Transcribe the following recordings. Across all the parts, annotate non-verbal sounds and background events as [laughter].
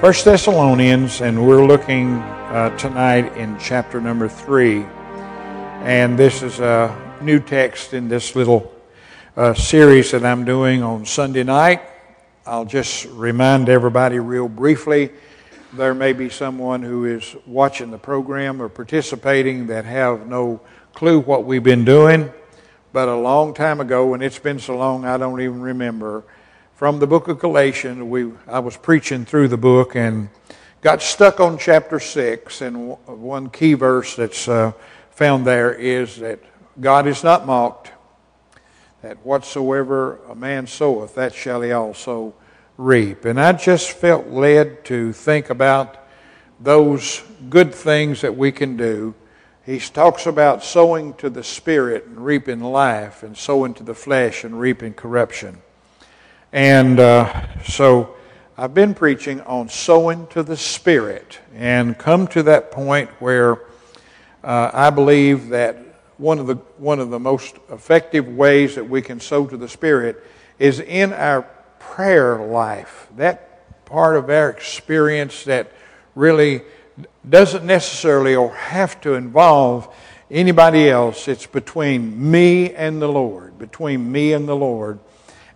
First Thessalonians, and we're looking uh, tonight in chapter number three. And this is a new text in this little uh, series that I'm doing on Sunday night. I'll just remind everybody real briefly. There may be someone who is watching the program or participating that have no clue what we've been doing. But a long time ago, and it's been so long I don't even remember, from the book of Galatians, we, I was preaching through the book and got stuck on chapter 6. And one key verse that's uh, found there is that God is not mocked, that whatsoever a man soweth, that shall he also reap. And I just felt led to think about those good things that we can do. He talks about sowing to the spirit and reaping life, and sowing to the flesh and reaping corruption. And uh, so I've been preaching on sowing to the spirit, and come to that point where uh, I believe that one of the one of the most effective ways that we can sow to the spirit is in our prayer life. That part of our experience that really doesn't necessarily or have to involve anybody else. It's between me and the Lord, between me and the Lord.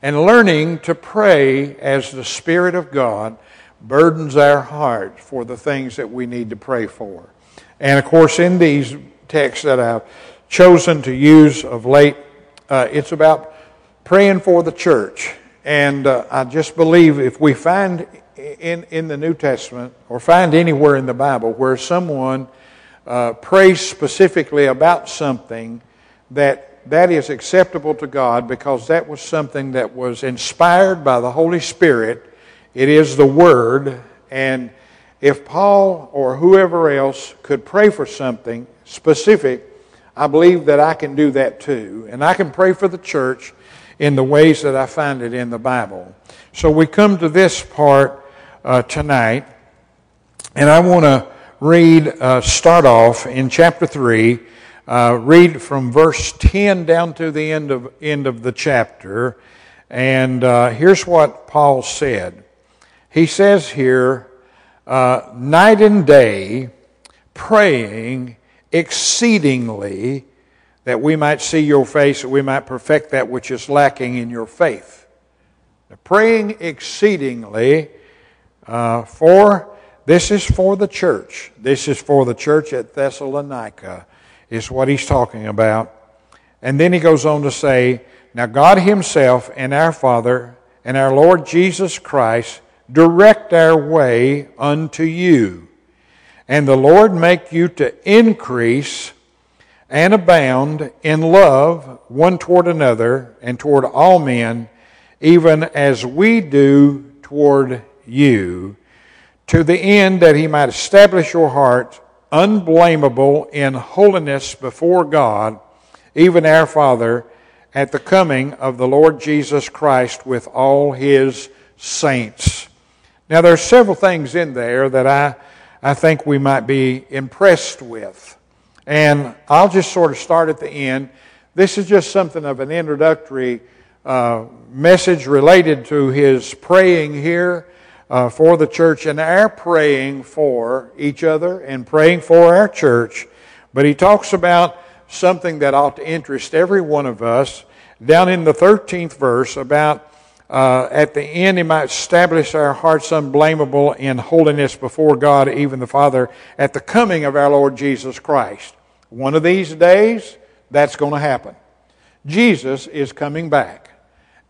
And learning to pray as the Spirit of God burdens our heart for the things that we need to pray for. And of course, in these texts that I've chosen to use of late, uh, it's about praying for the church. And uh, I just believe if we find in, in the New Testament or find anywhere in the Bible where someone uh, prays specifically about something that that is acceptable to God because that was something that was inspired by the Holy Spirit. It is the Word. And if Paul or whoever else could pray for something specific, I believe that I can do that too. And I can pray for the church in the ways that I find it in the Bible. So we come to this part uh, tonight, and I want to read, uh, start off in chapter 3, uh, read from verse 10 down to the end of, end of the chapter. And uh, here's what Paul said. He says here, uh, night and day, praying exceedingly that we might see your face, that we might perfect that which is lacking in your faith. Now, praying exceedingly uh, for this is for the church. This is for the church at Thessalonica, is what he's talking about. And then he goes on to say, Now God Himself and our Father and our Lord Jesus Christ direct our way unto you. And the Lord make you to increase and abound in love one toward another and toward all men, even as we do toward you, to the end that he might establish your heart unblameable in holiness before God, even our Father, at the coming of the Lord Jesus Christ with all his saints. Now, there are several things in there that I, I think we might be impressed with. And I'll just sort of start at the end. This is just something of an introductory uh, message related to his praying here uh, for the church and our praying for each other and praying for our church. But he talks about something that ought to interest every one of us down in the 13th verse about uh, at the end, He might establish our hearts unblameable in holiness before God, even the Father, at the coming of our Lord Jesus Christ. One of these days, that's going to happen. Jesus is coming back.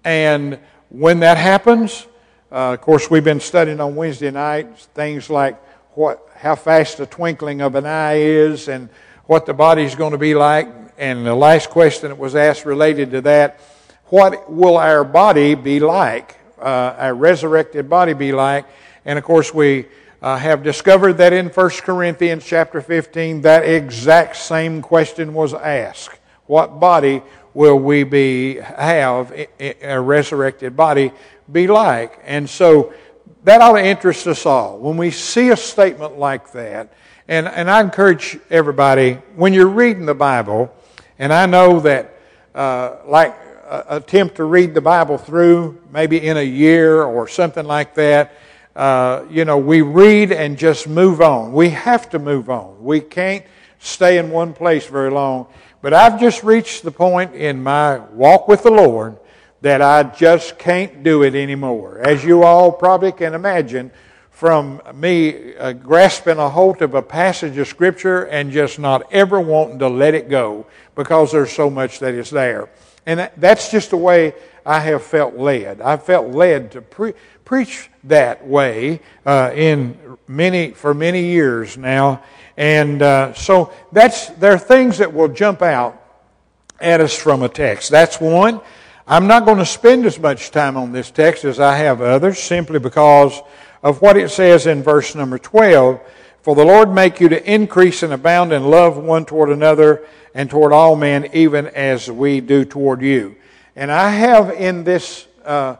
And when that happens, uh, of course, we've been studying on Wednesday nights things like what, how fast the twinkling of an eye is and what the body's going to be like. And the last question that was asked related to that what will our body be like? Uh, our resurrected body be like? And of course, we uh, have discovered that in 1 Corinthians chapter 15, that exact same question was asked. What body will we be have a resurrected body be like? And so that ought to interest us all. When we see a statement like that, and, and I encourage everybody, when you're reading the Bible, and I know that, uh, like attempt to read the Bible through, maybe in a year or something like that, uh, you know, we read and just move on. We have to move on. We can't stay in one place very long. But I've just reached the point in my walk with the Lord that I just can't do it anymore. As you all probably can imagine, from me uh, grasping a hold of a passage of Scripture and just not ever wanting to let it go because there's so much that is there. And that's just the way I have felt led. I felt led to pre- preach that way uh, in many for many years now, and uh, so that's there are things that will jump out at us from a text. That's one. I'm not going to spend as much time on this text as I have others, simply because of what it says in verse number 12. For the Lord make you to increase and abound in love one toward another and toward all men, even as we do toward you. And I have in this uh,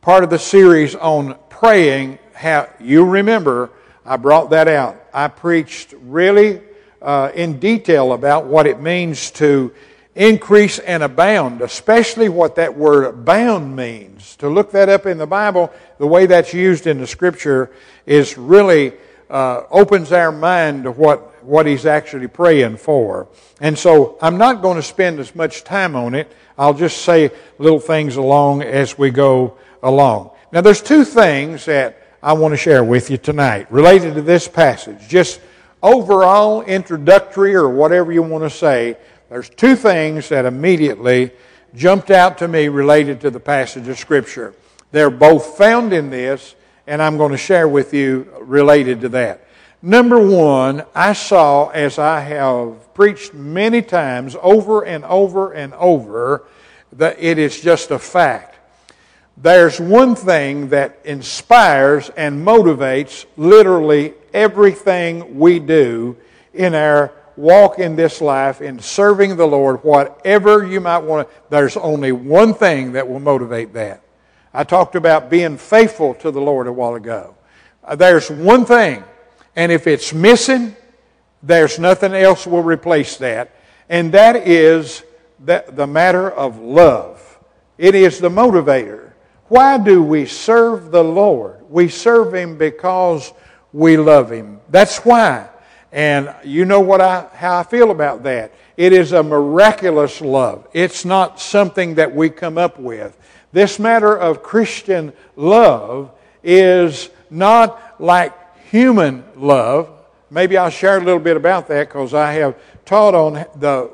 part of the series on praying, how, you remember, I brought that out. I preached really uh, in detail about what it means to increase and abound, especially what that word abound means. To look that up in the Bible, the way that's used in the Scripture is really uh, opens our mind to what, what he's actually praying for. And so I'm not going to spend as much time on it. I'll just say little things along as we go along. Now, there's two things that I want to share with you tonight related to this passage. Just overall introductory or whatever you want to say. There's two things that immediately jumped out to me related to the passage of Scripture. They're both found in this, and I'm going to share with you related to that. Number one, I saw, as I have preached many times over and over and over, that it is just a fact. There's one thing that inspires and motivates literally everything we do in our walk in this life in serving the Lord, whatever you might want to, there's only one thing that will motivate that. I talked about being faithful to the Lord a while ago. Uh, there's one thing, and if it's missing, there's nothing else will replace that, and that is the matter of love. It is the motivator. Why do we serve the Lord? We serve Him because we love Him. That's why. And you know what I, how I feel about that. It is a miraculous love. It's not something that we come up with. This matter of Christian love is not like human love. Maybe I'll share a little bit about that because I have taught on the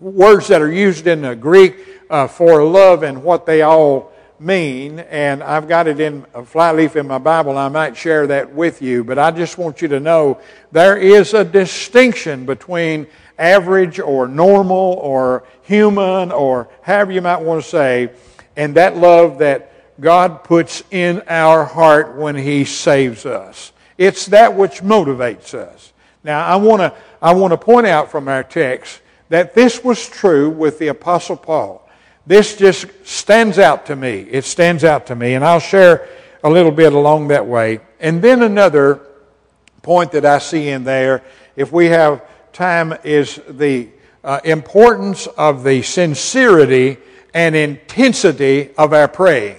words that are used in the Greek uh, for love and what they all mean, and I've got it in a flyleaf in my Bible. I might share that with you, but I just want you to know there is a distinction between average or normal or human or however you might want to say, and that love that God puts in our heart when He saves us. It's that which motivates us. Now, I want to I want to point out from our text that this was true with the Apostle Paul this just stands out to me. It stands out to me, and I'll share a little bit along that way. And then another point that I see in there, if we have time, is the uh, importance of the sincerity and intensity of our praying.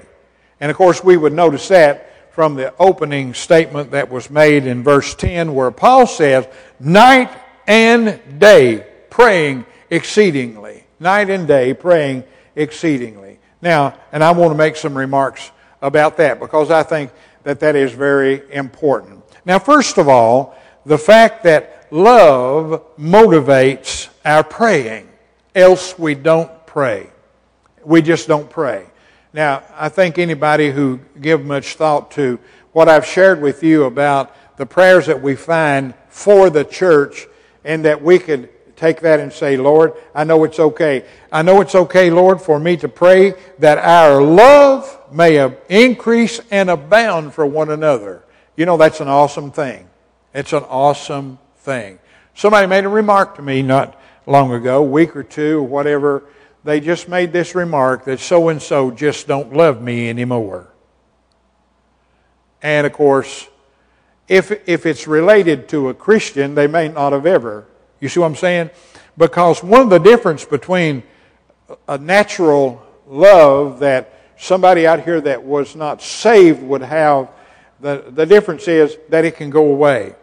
And of course, we would notice that from the opening statement that was made in verse 10, where Paul says, Night and day praying exceedingly. Night and day praying exceedingly. Now, and I want to make some remarks about that because I think that that is very important. Now, first of all, the fact that love motivates our praying, else we don't pray. We just don't pray. Now, I think anybody who give much thought to what I've shared with you about the prayers that we find for the church and that we could take that and say, Lord, I know it's okay. I know it's okay, Lord, for me to pray that our love may increase and abound for one another. You know, that's an awesome thing. It's an awesome thing. Somebody made a remark to me not long ago, week or two, or whatever. They just made this remark that so and so just don't love me anymore. And of course, if, if it's related to a Christian, they may not have ever you see what I'm saying? Because one of the difference between a natural love that somebody out here that was not saved would have The, the difference is that it can go away.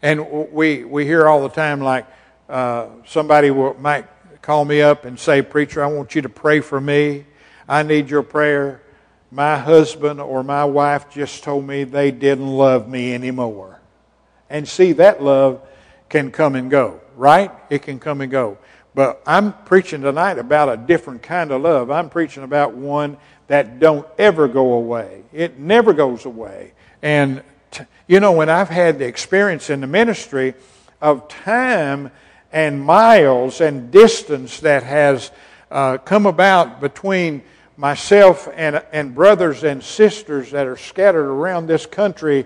And we, we hear all the time, like uh, somebody will, might call me up and say, Preacher, I want you to pray for me. I need your prayer. My husband or my wife just told me they didn't love me anymore. And see, that love can come and go, right? It can come and go. But I'm preaching tonight about a different kind of love. I'm preaching about one that don't ever go away. It never goes away. And you know, when I've had the experience in the ministry of time and miles and distance that has uh, come about between myself and, and brothers and sisters that are scattered around this country,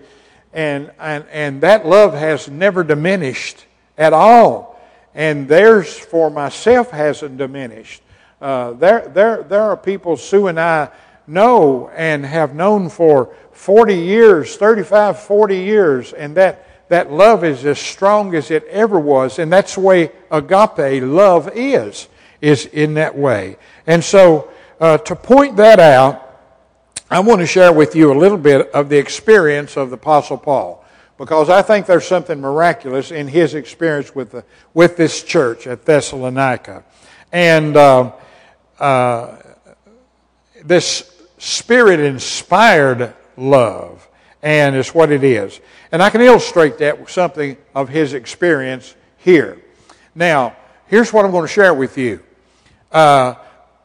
and, and, and that love has never diminished at all. And theirs for myself hasn't diminished. Uh, there, there, there are people Sue and I know and have known for 40 years, 35, 40 years, and that, that love is as strong as it ever was. And that's the way agape love is, is in that way. And so, uh, to point that out, I want to share with you a little bit of the experience of the Apostle Paul because I think there's something miraculous in his experience with, the, with this church at Thessalonica. And uh, uh, this spirit inspired love, and it's what it is. And I can illustrate that with something of his experience here. Now, here's what I'm going to share with you. Uh,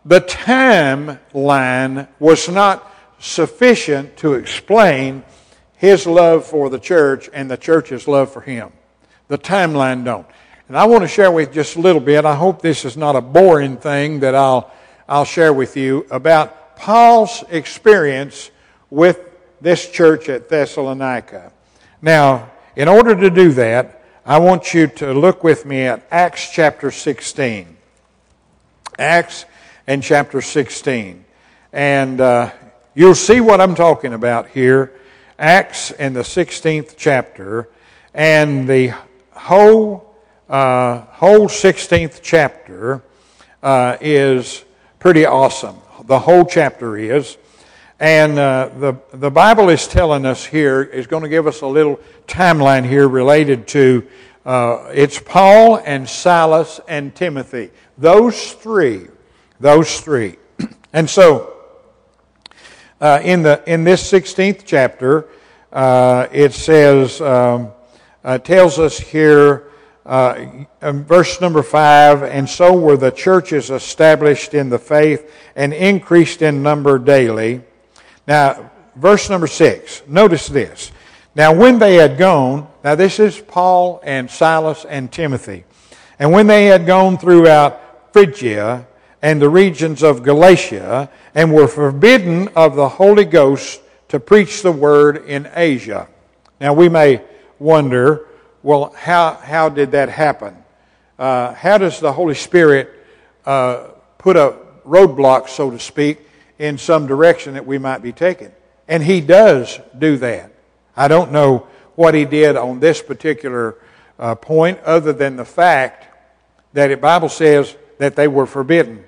the timeline was not sufficient to explain his love for the church and the church's love for him. The timeline don't. And I want to share with you just a little bit. I hope this is not a boring thing that I'll, I'll share with you about Paul's experience with this church at Thessalonica. Now, in order to do that, I want you to look with me at Acts chapter 16. Acts and chapter 16. And uh, you'll see what I'm talking about here. Acts in the 16th chapter. And the whole, uh, whole 16th chapter uh, is pretty awesome. The whole chapter is. And uh, the, the Bible is telling us here, is going to give us a little timeline here related to uh, it's Paul and Silas and Timothy. Those three. Those three. [clears throat] and so, uh, in, the, in this 16th chapter, uh, it says, um, uh, tells us here, uh, verse number five, and so were the churches established in the faith and increased in number daily now, verse number six, notice this. Now, when they had gone, now this is Paul and Silas and Timothy, and when they had gone throughout Phrygia and the regions of Galatia, and were forbidden of the Holy Ghost to preach the word in Asia. Now, we may wonder, well, how, how did that happen? Uh, how does the Holy Spirit uh, put a roadblock, so to speak, in some direction that we might be taking. And he does do that. I don't know what he did on this particular uh, point other than the fact that the Bible says that they were forbidden.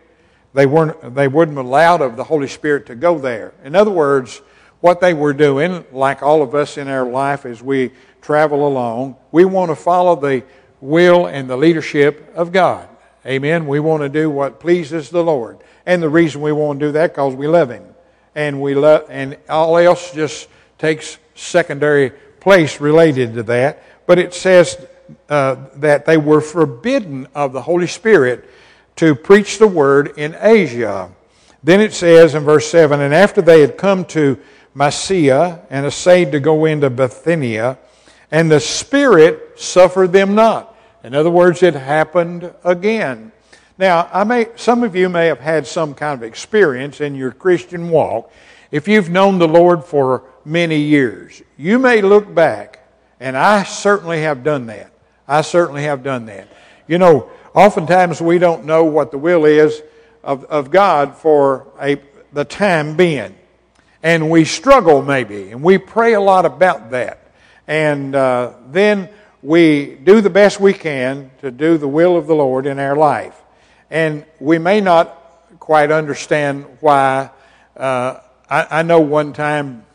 They weren't they wouldn't allowed of the Holy Spirit to go there. In other words, what they were doing, like all of us in our life as we travel along, we want to follow the will and the leadership of God. Amen. We want to do what pleases the Lord. And the reason we want to do that because we love Him, and we love, and all else just takes secondary place related to that. But it says uh, that they were forbidden of the Holy Spirit to preach the word in Asia. Then it says in verse 7 And after they had come to Mysia and essayed to go into Bithynia, and the Spirit suffered them not. In other words, it happened again. Now, I may, some of you may have had some kind of experience in your Christian walk. If you've known the Lord for many years, you may look back, and I certainly have done that. I certainly have done that. You know, oftentimes we don't know what the will is of, of God for a, the time being. And we struggle maybe, and we pray a lot about that. And uh, then we do the best we can to do the will of the Lord in our life. And we may not quite understand why. Uh, I, I, know one time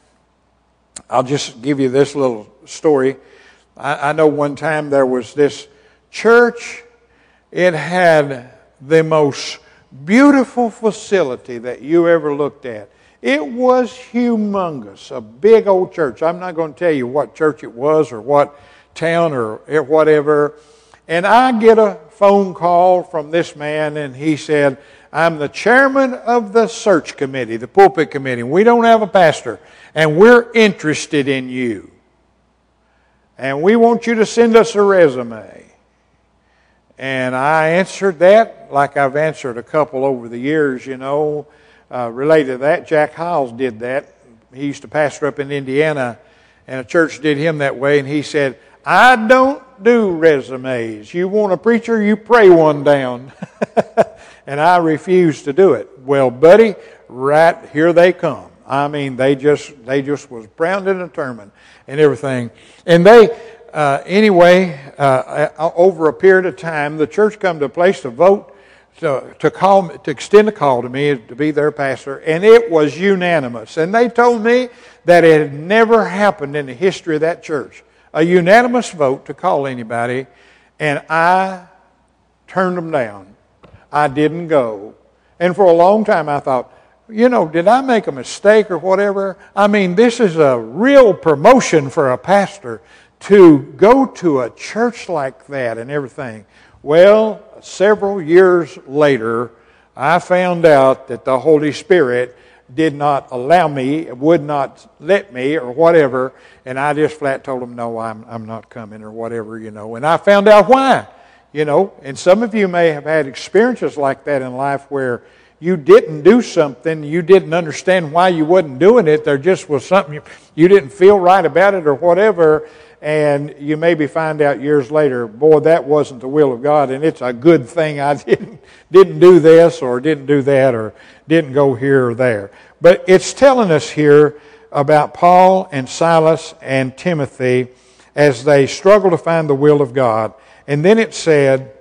I'll just give you this little story. I, I know one time there was this church, it had the most beautiful facility that you ever looked at. It was humongous, a big old church. I'm not going to tell you what church it was or what town or whatever. And I get a phone call from this man, and he said, I'm the chairman of the search committee, the pulpit committee. We don't have a pastor, and we're interested in you. And we want you to send us a resume. And I answered that like I've answered a couple over the years, you know, uh, related to that. Jack Hyles did that. He used to pastor up in Indiana, and a church did him that way, and he said, I don't do resumes. You want a preacher, you pray one down. [laughs] and I refused to do it. Well, buddy, right here they come. I mean, they just they just was bound and determined and everything. And they uh, anyway, uh, uh, over a period of time, the church come to a place to vote to, to call to extend a call to me to be their pastor, and it was unanimous. And they told me that it had never happened in the history of that church, a unanimous vote to call anybody, and I turned them down. I didn't go, and for a long time I thought, you know, did I make a mistake or whatever? I mean, this is a real promotion for a pastor to go to a church like that and everything. Well, several years later, I found out that the Holy Spirit did not allow me, would not let me, or whatever, and I just flat told them, no, I'm, I'm not coming, or whatever, you know. And I found out why, you know. And some of you may have had experiences like that in life where you didn't do something, you didn't understand why you wasn't doing it, there just was something you, you didn't feel right about it, or whatever, and you maybe find out years later, boy, that wasn't the will of God, and it's a good thing I [laughs] didn't, didn't do this or didn't do that or didn't go here or there. But it's telling us here about Paul and Silas and Timothy as they struggle to find the will of God. And then it said,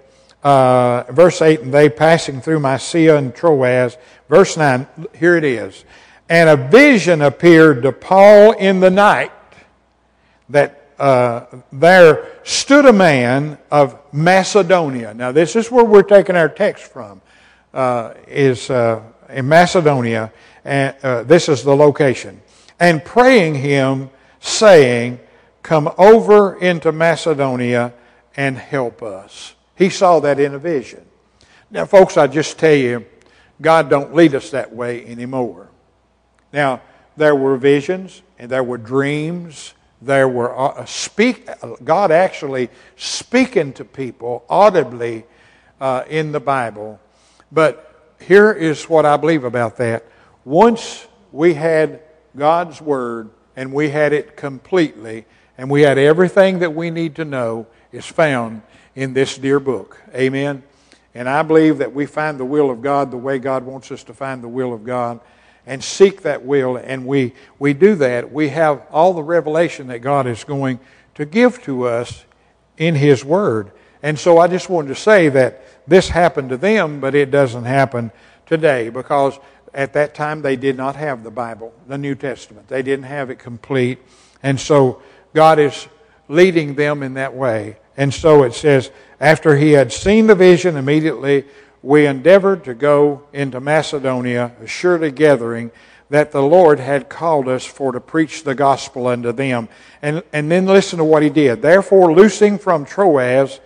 uh, verse 8, and they passing through Mysia and Troas. Verse 9, here it is. And a vision appeared to Paul in the night that uh, there stood a man of Macedonia. Now, this is where we're taking our text from, uh, is uh, in Macedonia, and uh, this is the location. And praying him, saying, Come over into Macedonia and help us. He saw that in a vision. Now, folks, I just tell you, God don't lead us that way anymore. Now, there were visions and there were dreams there were uh, speak, God actually speaking to people audibly uh, in the Bible. But here is what I believe about that. Once we had God's Word and we had it completely, and we had everything that we need to know is found in this dear book. Amen. And I believe that we find the will of God the way God wants us to find the will of God and seek that will, and we, we do that, we have all the revelation that God is going to give to us in His Word. And so I just wanted to say that this happened to them, but it doesn't happen today because at that time they did not have the Bible, the New Testament. They didn't have it complete. And so God is leading them in that way. And so it says, after he had seen the vision, immediately we endeavored to go into Macedonia, a surely gathering that the Lord had called us for to preach the gospel unto them. And, and then listen to what he did. Therefore, loosing from Troas,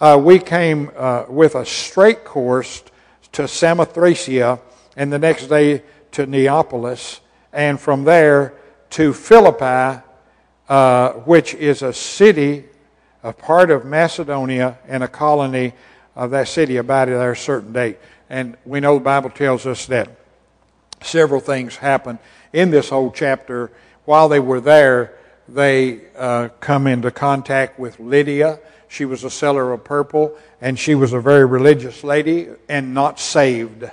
uh, we came uh, with a straight course to Samothracia, and the next day to Neapolis, and from there to Philippi, uh, which is a city, a part of Macedonia, and a colony of that city about at a certain date. And we know the Bible tells us that several things happened in this whole chapter. While they were there, they uh, come into contact with Lydia. She was a seller of purple, and she was a very religious lady and not saved.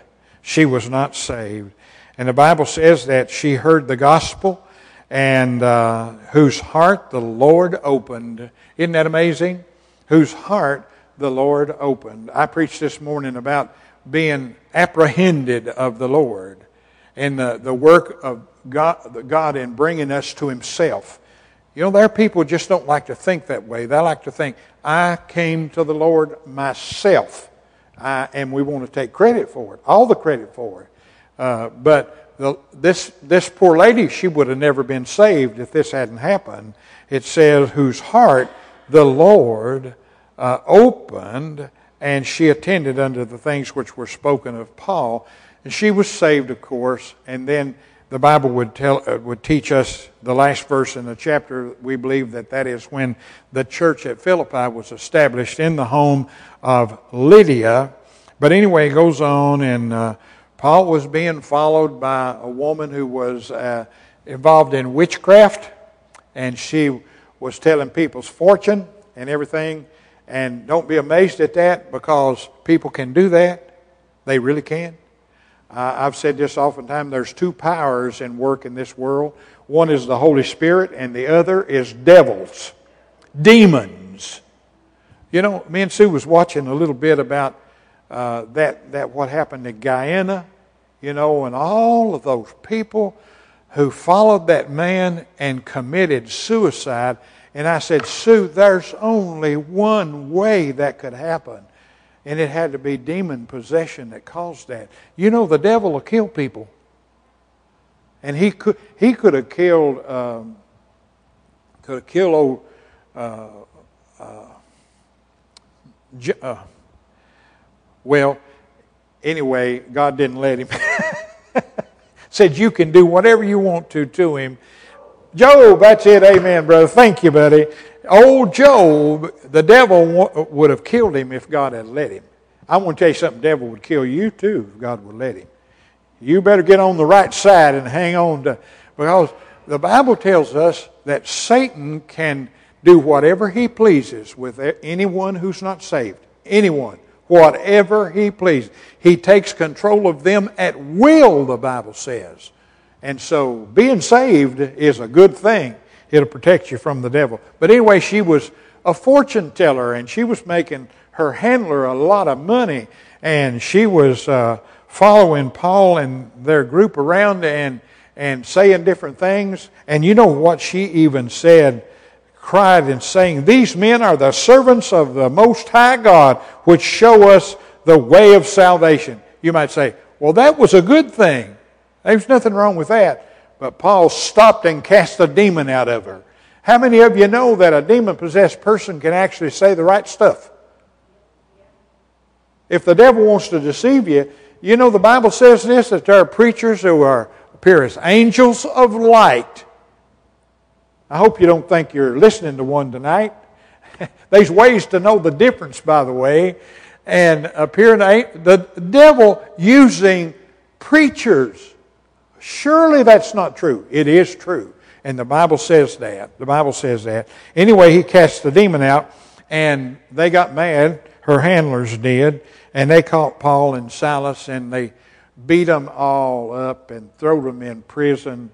She was not saved. And the Bible says that she heard the gospel and uh, whose heart the Lord opened. Isn't that amazing? Whose heart the Lord opened. I preached this morning about being apprehended of the Lord. and the, the work of God, God in bringing us to Himself. You know, there are people just don't like to think that way. They like to think, I came to the Lord myself. I, and we want to take credit for it, all the credit for it. Uh, but the, this, this poor lady, she would have never been saved if this hadn't happened. It says, whose heart the Lord uh, opened, and she attended unto the things which were spoken of Paul. And she was saved, of course, and then the Bible would tell uh, would teach us the last verse in the chapter. We believe that that is when the church at Philippi was established in the home of Lydia. But anyway, it goes on, and uh, Paul was being followed by a woman who was uh, involved in witchcraft, and she was telling people's fortune and everything. And don't be amazed at that because people can do that. They really can. Uh, I've said this oftentimes there's two powers in work in this world one is the Holy Spirit, and the other is devils, demons. You know, me and Sue was watching a little bit about uh, that, that what happened in Guyana, you know, and all of those people who followed that man and committed suicide. And I said, Sue, there's only one way that could happen. And it had to be demon possession that caused that. You know, the devil will kill people. And he could, he could have killed, um, could have killed old, uh, uh, uh, well, anyway, God didn't let him. [laughs] Said you can do whatever you want to to him. Job, that's it. Amen, brother. Thank you, buddy. Old Job, the devil would have killed him if God had let him. I want to tell you something, devil would kill you too if God would let him. You better get on the right side and hang on to, because the Bible tells us that Satan can do whatever he pleases with anyone who's not saved. Anyone. Whatever he pleases. He takes control of them at will, the Bible says. And so being saved is a good thing. It'll protect you from the devil. But anyway, she was a fortune teller and she was making her handler a lot of money. And she was uh, following Paul and their group around and, and saying different things. And you know what she even said? Cried and saying, These men are the servants of the Most High God, which show us the way of salvation. You might say, Well, that was a good thing. There's nothing wrong with that. But Paul stopped and cast a demon out of her. How many of you know that a demon possessed person can actually say the right stuff? If the devil wants to deceive you, you know the Bible says this that there are preachers who are appear as angels of light. I hope you don't think you're listening to one tonight. [laughs] There's ways to know the difference, by the way. And appearing the devil using preachers Surely that's not true. It is true. And the Bible says that. The Bible says that. Anyway, he cast the demon out, and they got mad. Her handlers did. And they caught Paul and Silas, and they beat them all up and threw them in prison.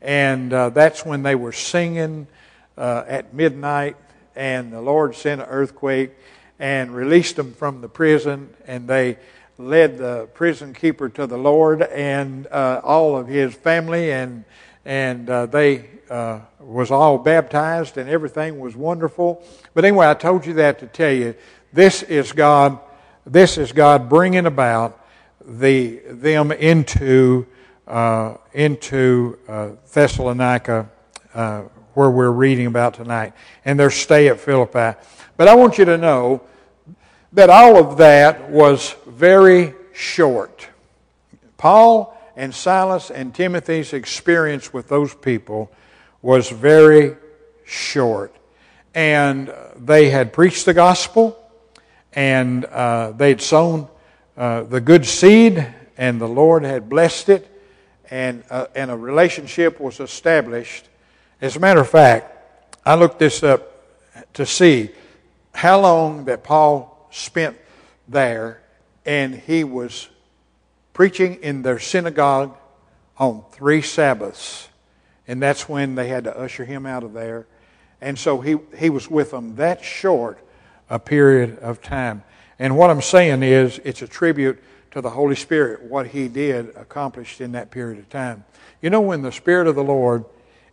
And uh, that's when they were singing uh, at midnight, and the Lord sent an earthquake and released them from the prison, and they led the prison keeper to the Lord and uh, all of his family, and and uh, they uh, was all baptized, and everything was wonderful. But anyway, I told you that to tell you this is God. This is God bringing about the them into uh, into uh, Thessalonica, uh, where we're reading about tonight, and their stay at Philippi. But I want you to know that all of that was very short. Paul and Silas and Timothy's experience with those people was very short. And they had preached the gospel, and uh, they'd sown uh, the good seed, and the Lord had blessed it, and, uh, and a relationship was established. As a matter of fact, I looked this up to see how long that Paul spent there and he was preaching in their synagogue on three Sabbaths. And that's when they had to usher him out of there. And so he, he was with them that short a period of time. And what I'm saying is, it's a tribute to the Holy Spirit what He did accomplished in that period of time. You know, when the Spirit of the Lord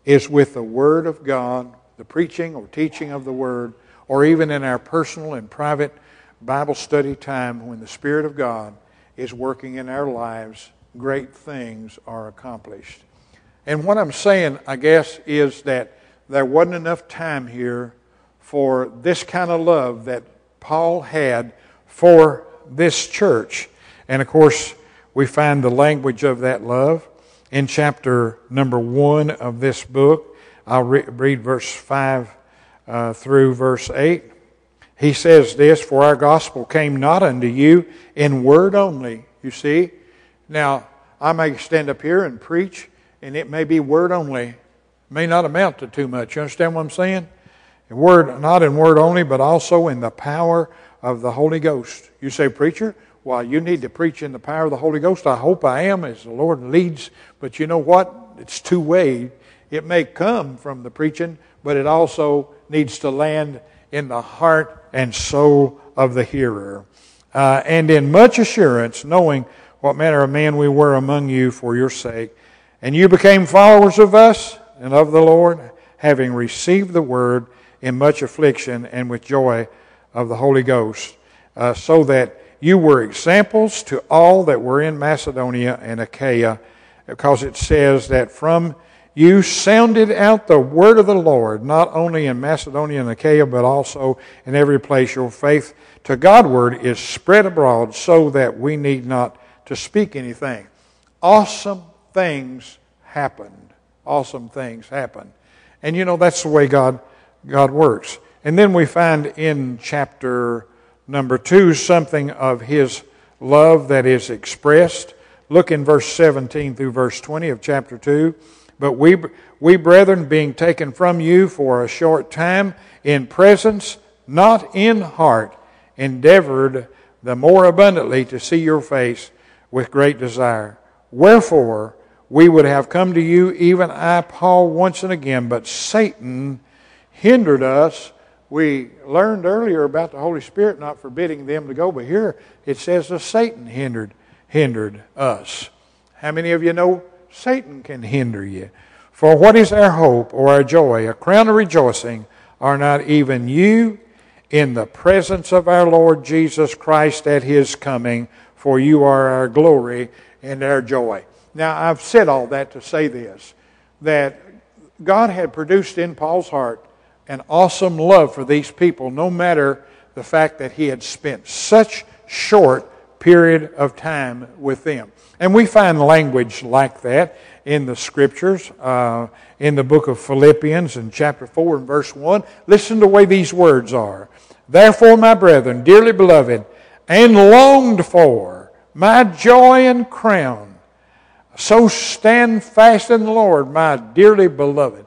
is with the Word of God, the preaching or teaching of the Word, or even in our personal and private Bible study time, when the Spirit of God is working in our lives, great things are accomplished. And what I'm saying, I guess, is that there wasn't enough time here for this kind of love that Paul had for this church. And of course, we find the language of that love in chapter number one of this book. I'll re- read verse 5 uh, through verse 8. He says this For our gospel came not unto you in word only. You see? Now, I may stand up here and preach, and it may be word only. May not amount to too much. You understand what I'm saying? Word, not in word only, but also in the power of the Holy Ghost. You say, Preacher, well, you need to preach in the power of the Holy Ghost. I hope I am as the Lord leads. But you know what? It's two way. It may come from the preaching, but it also needs to land in the heart and soul of the hearer. Uh, and in much assurance, knowing what manner of man we were among you for your sake. And you became followers of us and of the Lord, having received the word in much affliction and with joy of the Holy Ghost, uh, so that you were examples to all that were in Macedonia and Achaia, because it says that from you sounded out the word of the Lord, not only in Macedonia and Achaia, but also in every place. Your faith to Godward is spread abroad, so that we need not to speak anything. Awesome things happened. Awesome things happened. And you know, that's the way God, God works. And then we find in chapter number two something of his love that is expressed. Look in verse 17 through verse 20 of chapter 2. But we, we brethren, being taken from you for a short time in presence, not in heart, endeavored the more abundantly to see your face with great desire. Wherefore, we would have come to you, even I, Paul, once and again, but Satan hindered us we learned earlier about the Holy Spirit not forbidding them to go, but here it says that Satan hindered hindered us. How many of you know Satan can hinder you? For what is our hope or our joy, a crown of rejoicing, are not even you in the presence of our Lord Jesus Christ at his coming, for you are our glory and our joy. Now, I've said all that to say this that God had produced in Paul's heart an awesome love for these people, no matter the fact that he had spent such short period of time with them. And we find language like that in the scriptures, uh, in the book of Philippians in chapter 4 and verse 1. Listen to the way these words are. Therefore, my brethren, dearly beloved, and longed for, my joy and crown, so stand fast in the Lord, my dearly beloved.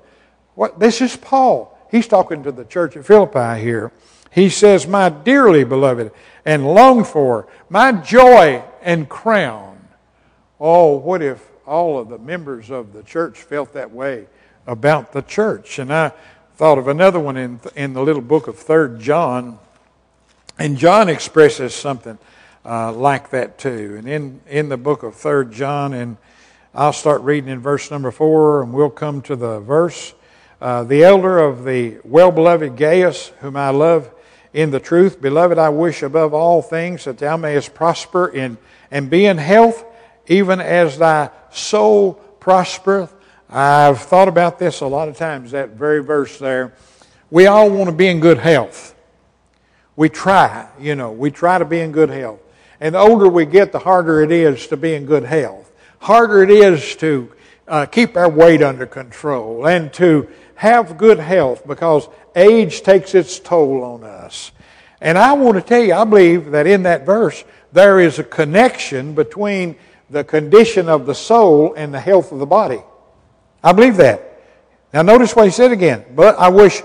What, this is Paul. He's talking to the church at Philippi here. He says, My dearly beloved and longed for, my joy and crown. Oh, what if all of the members of the church felt that way about the church? And I thought of another one in, in the little book of Third John. And John expresses something uh, like that too. And in, in the book of Third John, and I'll start reading in verse number 4, and we'll come to the verse. Uh, the elder of the well beloved Gaius, whom I love in the truth, beloved, I wish above all things that thou mayest prosper in and be in health, even as thy soul prospereth. I've thought about this a lot of times, that very verse there. We all want to be in good health. We try, you know, we try to be in good health. And the older we get, the harder it is to be in good health. Harder it is to uh, keep our weight under control and to have good health because age takes its toll on us. And I want to tell you, I believe that in that verse, there is a connection between the condition of the soul and the health of the body. I believe that. Now, notice what he said again. But I wish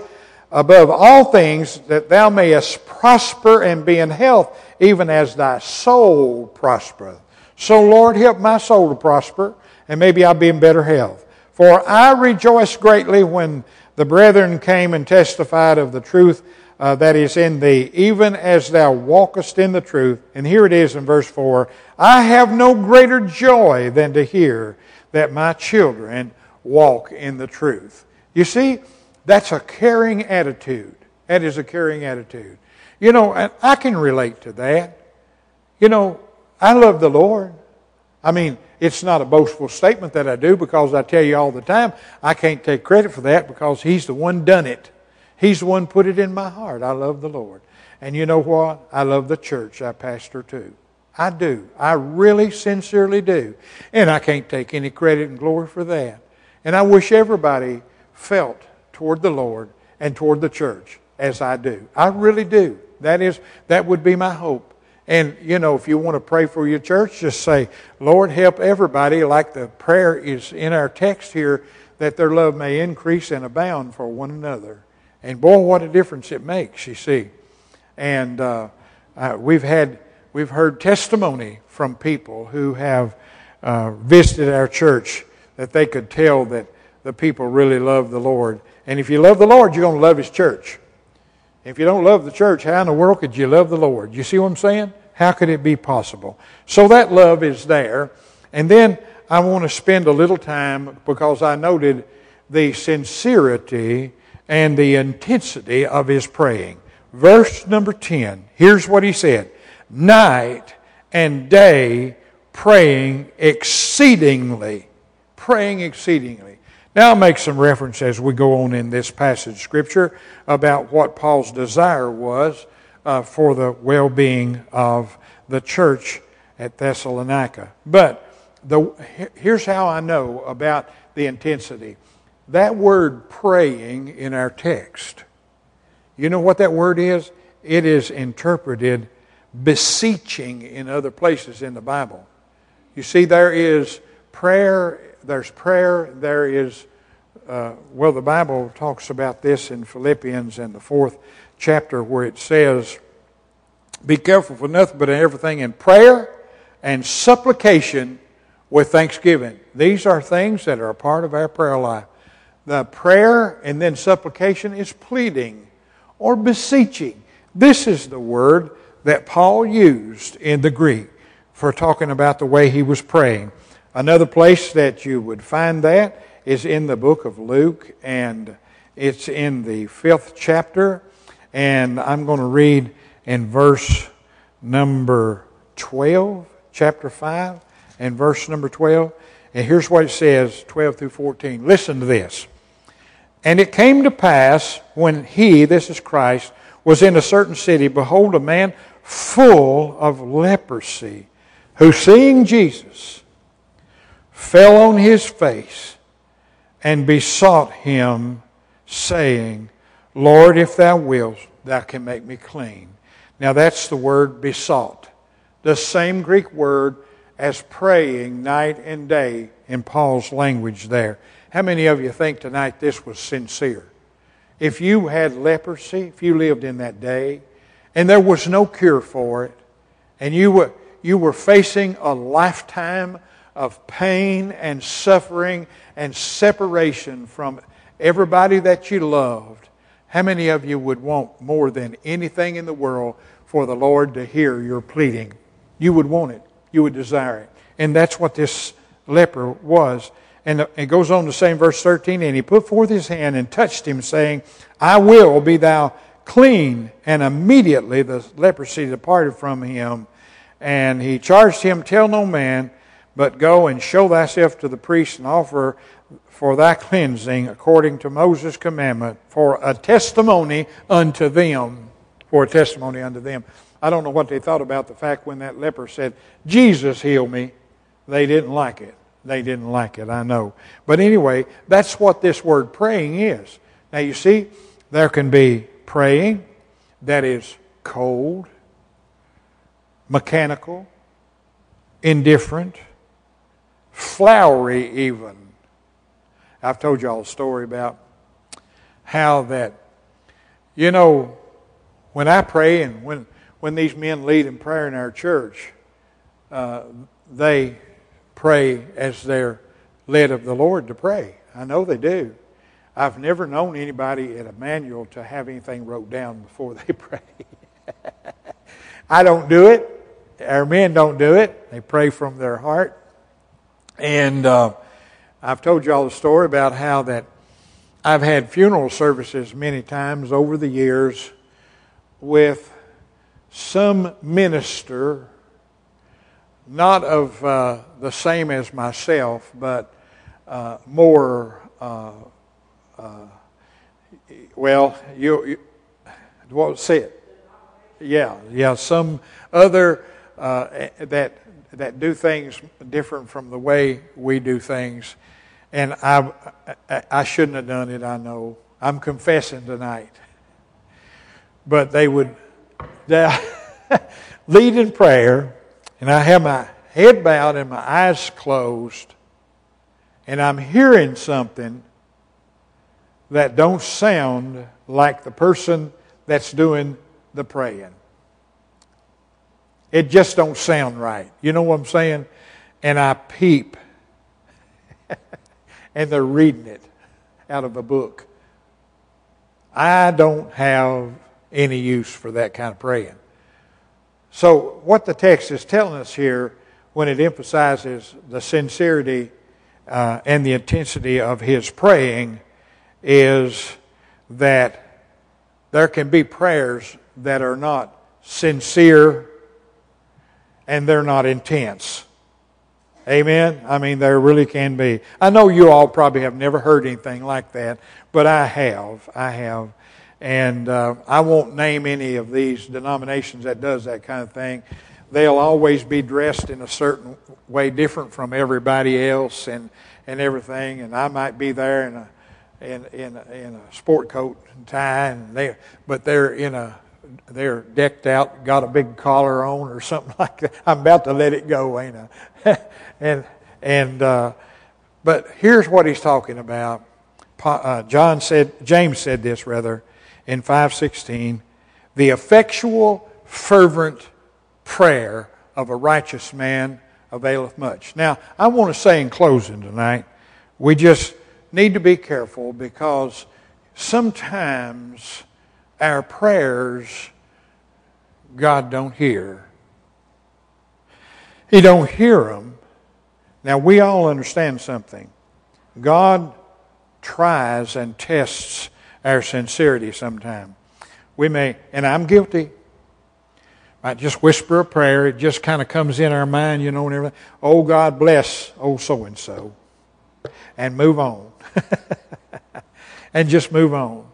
above all things that thou mayest prosper and be in health, even as thy soul prospereth. So, Lord, help my soul to prosper, and maybe I'll be in better health. For I rejoiced greatly when the brethren came and testified of the truth uh, that is in thee, even as thou walkest in the truth. And here it is in verse 4 I have no greater joy than to hear that my children walk in the truth. You see, that's a caring attitude. That is a caring attitude. You know, I can relate to that. You know, I love the Lord. I mean, it's not a boastful statement that I do because I tell you all the time, I can't take credit for that because He's the one done it. He's the one put it in my heart. I love the Lord. And you know what? I love the church I pastor too. I do. I really sincerely do. And I can't take any credit and glory for that. And I wish everybody felt toward the Lord and toward the church as I do. I really do. That is that would be my hope. And you know, if you want to pray for your church, just say, "Lord, help everybody like the prayer is in our text here that their love may increase and abound for one another." And boy, what a difference it makes, you see. And uh, uh, we've had we've heard testimony from people who have uh, visited our church that they could tell that the people really love the Lord. And if you love the Lord, you're going to love His church. If you don't love the church, how in the world could you love the Lord? You see what I'm saying? How could it be possible? So that love is there. And then I want to spend a little time because I noted the sincerity and the intensity of his praying. Verse number 10, here's what he said Night and day praying exceedingly. Praying exceedingly. Now, I'll make some reference as we go on in this passage Scripture about what Paul's desire was uh, for the well being of the church at Thessalonica. But the, here's how I know about the intensity. That word praying in our text, you know what that word is? It is interpreted beseeching in other places in the Bible. You see, there is prayer, there's prayer, there is, uh, well, the Bible talks about this in Philippians and the fourth chapter where it says, Be careful for nothing but in everything in prayer and supplication with thanksgiving. These are things that are a part of our prayer life. The prayer and then supplication is pleading or beseeching. This is the word that Paul used in the Greek for talking about the way he was praying. Another place that you would find that is in the book of Luke, and it's in the fifth chapter. And I'm going to read in verse number 12, chapter 5, and verse number 12. And here's what it says 12 through 14. Listen to this. And it came to pass when he, this is Christ, was in a certain city, behold, a man full of leprosy, who seeing Jesus, fell on his face and besought him, saying, Lord, if thou wilt, thou can make me clean. Now that's the word besought. The same Greek word as praying night and day in Paul's language there. How many of you think tonight this was sincere? If you had leprosy, if you lived in that day, and there was no cure for it, and you were, you were facing a lifetime of pain and suffering and separation from everybody that you loved, how many of you would want more than anything in the world for the Lord to hear your pleading? You would want it. You would desire it. And that's what this leper was. And it goes on to say in verse 13, and he put forth his hand and touched him, saying, I will be thou clean. And immediately the leprosy departed from him. And he charged him, Tell no man, but go and show thyself to the priest and offer for thy cleansing according to Moses' commandment for a testimony unto them. For a testimony unto them. I don't know what they thought about the fact when that leper said, Jesus heal me. They didn't like it. They didn't like it, I know. But anyway, that's what this word praying is. Now you see, there can be praying that is cold, mechanical, indifferent, flowery, even. I've told you all a story about how that, you know, when I pray and when, when these men lead in prayer in our church, uh, they pray as they're led of the Lord to pray. I know they do. I've never known anybody at Emmanuel to have anything wrote down before [laughs] they pray. I don't do it. Our men don't do it. They pray from their heart. And uh, I've told you all the story about how that I've had funeral services many times over the years with some minister, not of uh, the same as myself, but uh, more, uh, uh well, you, you what say it? Yeah, yeah, some other uh, that that do things different from the way we do things. And I, I shouldn't have done it, I know. I'm confessing tonight. But they would [laughs] lead in prayer, and I have my head bowed and my eyes closed, and I'm hearing something that don't sound like the person that's doing the praying. It just don't sound right. You know what I'm saying? And I peep. [laughs] and they're reading it out of a book. I don't have any use for that kind of praying. So, what the text is telling us here when it emphasizes the sincerity uh, and the intensity of his praying is that there can be prayers that are not sincere and they're not intense. Amen? I mean, there really can be. I know you all probably have never heard anything like that, but I have. I have. And uh, I won't name any of these denominations that does that kind of thing. They'll always be dressed in a certain way different from everybody else and, and everything. And I might be there in a, in, in, a, in a sport coat and tie, and they, but they're in a they're decked out, got a big collar on or something [laughs] like that. I'm about to let it go, ain't I? [laughs] and and uh, but here's what he's talking about. Uh, John said, James said this rather in 5:16, the effectual, fervent prayer of a righteous man availeth much. Now, I want to say in closing tonight, we just need to be careful because sometimes our prayers God don't hear. He don't hear them. Now we all understand something. God tries and tests our sincerity sometime. We may, and I'm guilty. I just whisper a prayer. It just kind of comes in our mind, you know, and everything. Oh, God bless, oh, so and so. And move on. [laughs] and just move on.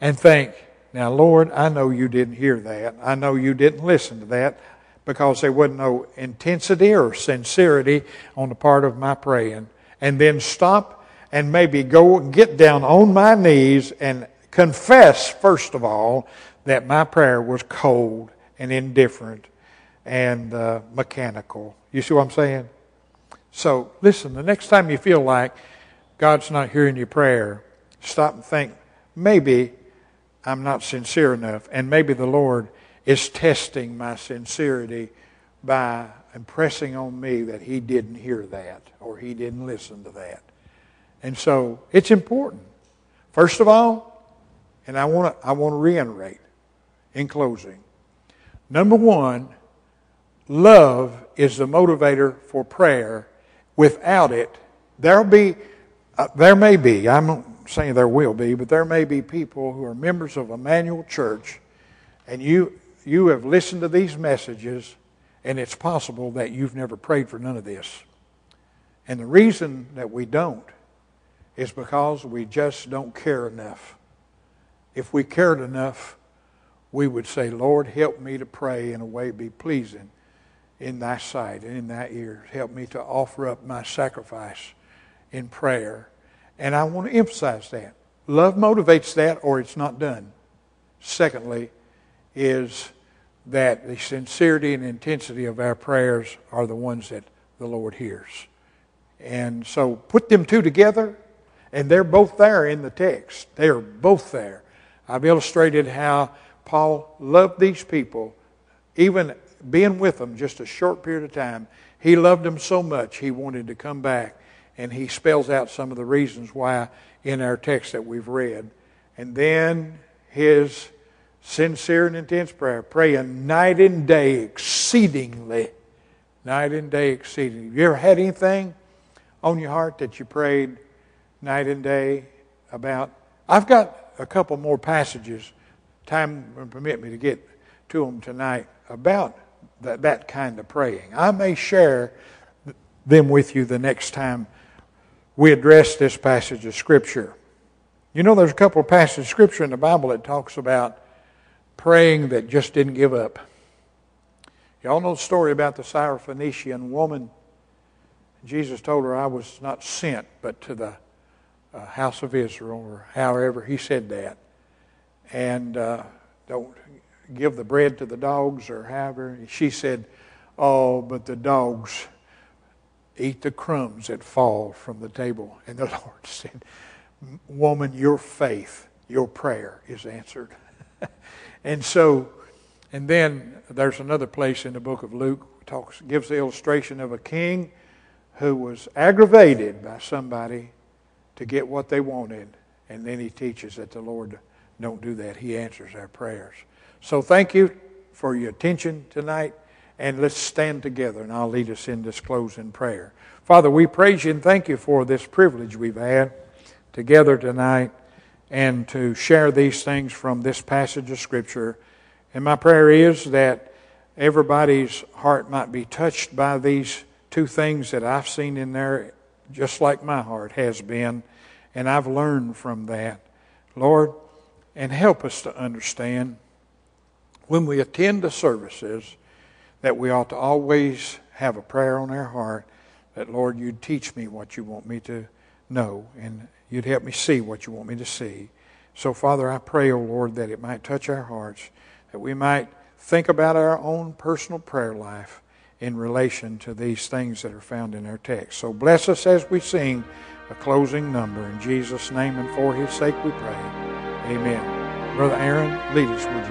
And think, now, Lord, I know you didn't hear that. I know you didn't listen to that because there wasn't no intensity or sincerity on the part of my praying. And then stop and maybe go get down on my knees and confess, first of all, that my prayer was cold and indifferent and uh, mechanical. You see what I'm saying? So, listen, the next time you feel like God's not hearing your prayer, stop and think, maybe I'm not sincere enough. And maybe the Lord is testing my sincerity by impressing on me that He didn't hear that or He didn't listen to that. And so it's important. First of all, and I want to I want to reiterate in closing. Number one, love is the motivator for prayer. Without it, there'll be, uh, there may be, I'm not saying there will be, but there may be people who are members of Emmanuel Church, and you you have listened to these messages, and it's possible that you've never prayed for none of this. And the reason that we don't is because we just don't care enough. If we cared enough, we would say, Lord, help me to pray in a way be pleasing in thy sight and in thy ears. Help me to offer up my sacrifice in prayer and I want to emphasize that. Love motivates that or it's not done. Secondly, is that the sincerity and intensity of our prayers are the ones that the Lord hears. And so put them two together, and they're both there in the text. They are both there. I've illustrated how Paul loved these people, even being with them just a short period of time. He loved them so much, he wanted to come back and he spells out some of the reasons why in our text that we've read. And then his sincere and intense prayer, praying night and day exceedingly. Night and day exceedingly. You ever had anything on your heart that you prayed night and day about? I've got a couple more passages. Time will permit me to get to them tonight about that, that kind of praying. I may share them with you the next time we address this passage of Scripture. You know, there's a couple of passages of Scripture in the Bible that talks about praying that just didn't give up. Y'all know the story about the Syrophoenician woman. Jesus told her, I was not sent but to the uh, house of Israel, or however he said that. And uh, don't give the bread to the dogs, or however. She said, Oh, but the dogs eat the crumbs that fall from the table. And the [laughs] Lord said, Woman, your faith, your prayer is answered. [laughs] and so, and then there's another place in the book of Luke talks gives the illustration of a king who was aggravated by somebody to get what they wanted, and then he teaches that the Lord don't do that. He answers our prayers. So thank you for your attention tonight, and let's stand together, and I'll lead us in this closing prayer. Father, we praise you and thank you for this privilege we've had together tonight and to share these things from this passage of Scripture. And my prayer is that everybody's heart might be touched by these two things that I've seen in there, just like my heart has been, and I've learned from that. Lord, and help us to understand when we attend the services that we ought to always have a prayer on our heart that, Lord, you'd teach me what you want me to know and you'd help me see what you want me to see. So, Father, I pray, O oh Lord, that it might touch our hearts, that we might think about our own personal prayer life in relation to these things that are found in our text. So, bless us as we sing a closing number. In Jesus' name and for his sake we pray. Amen. Brother Aaron, lead us, would you?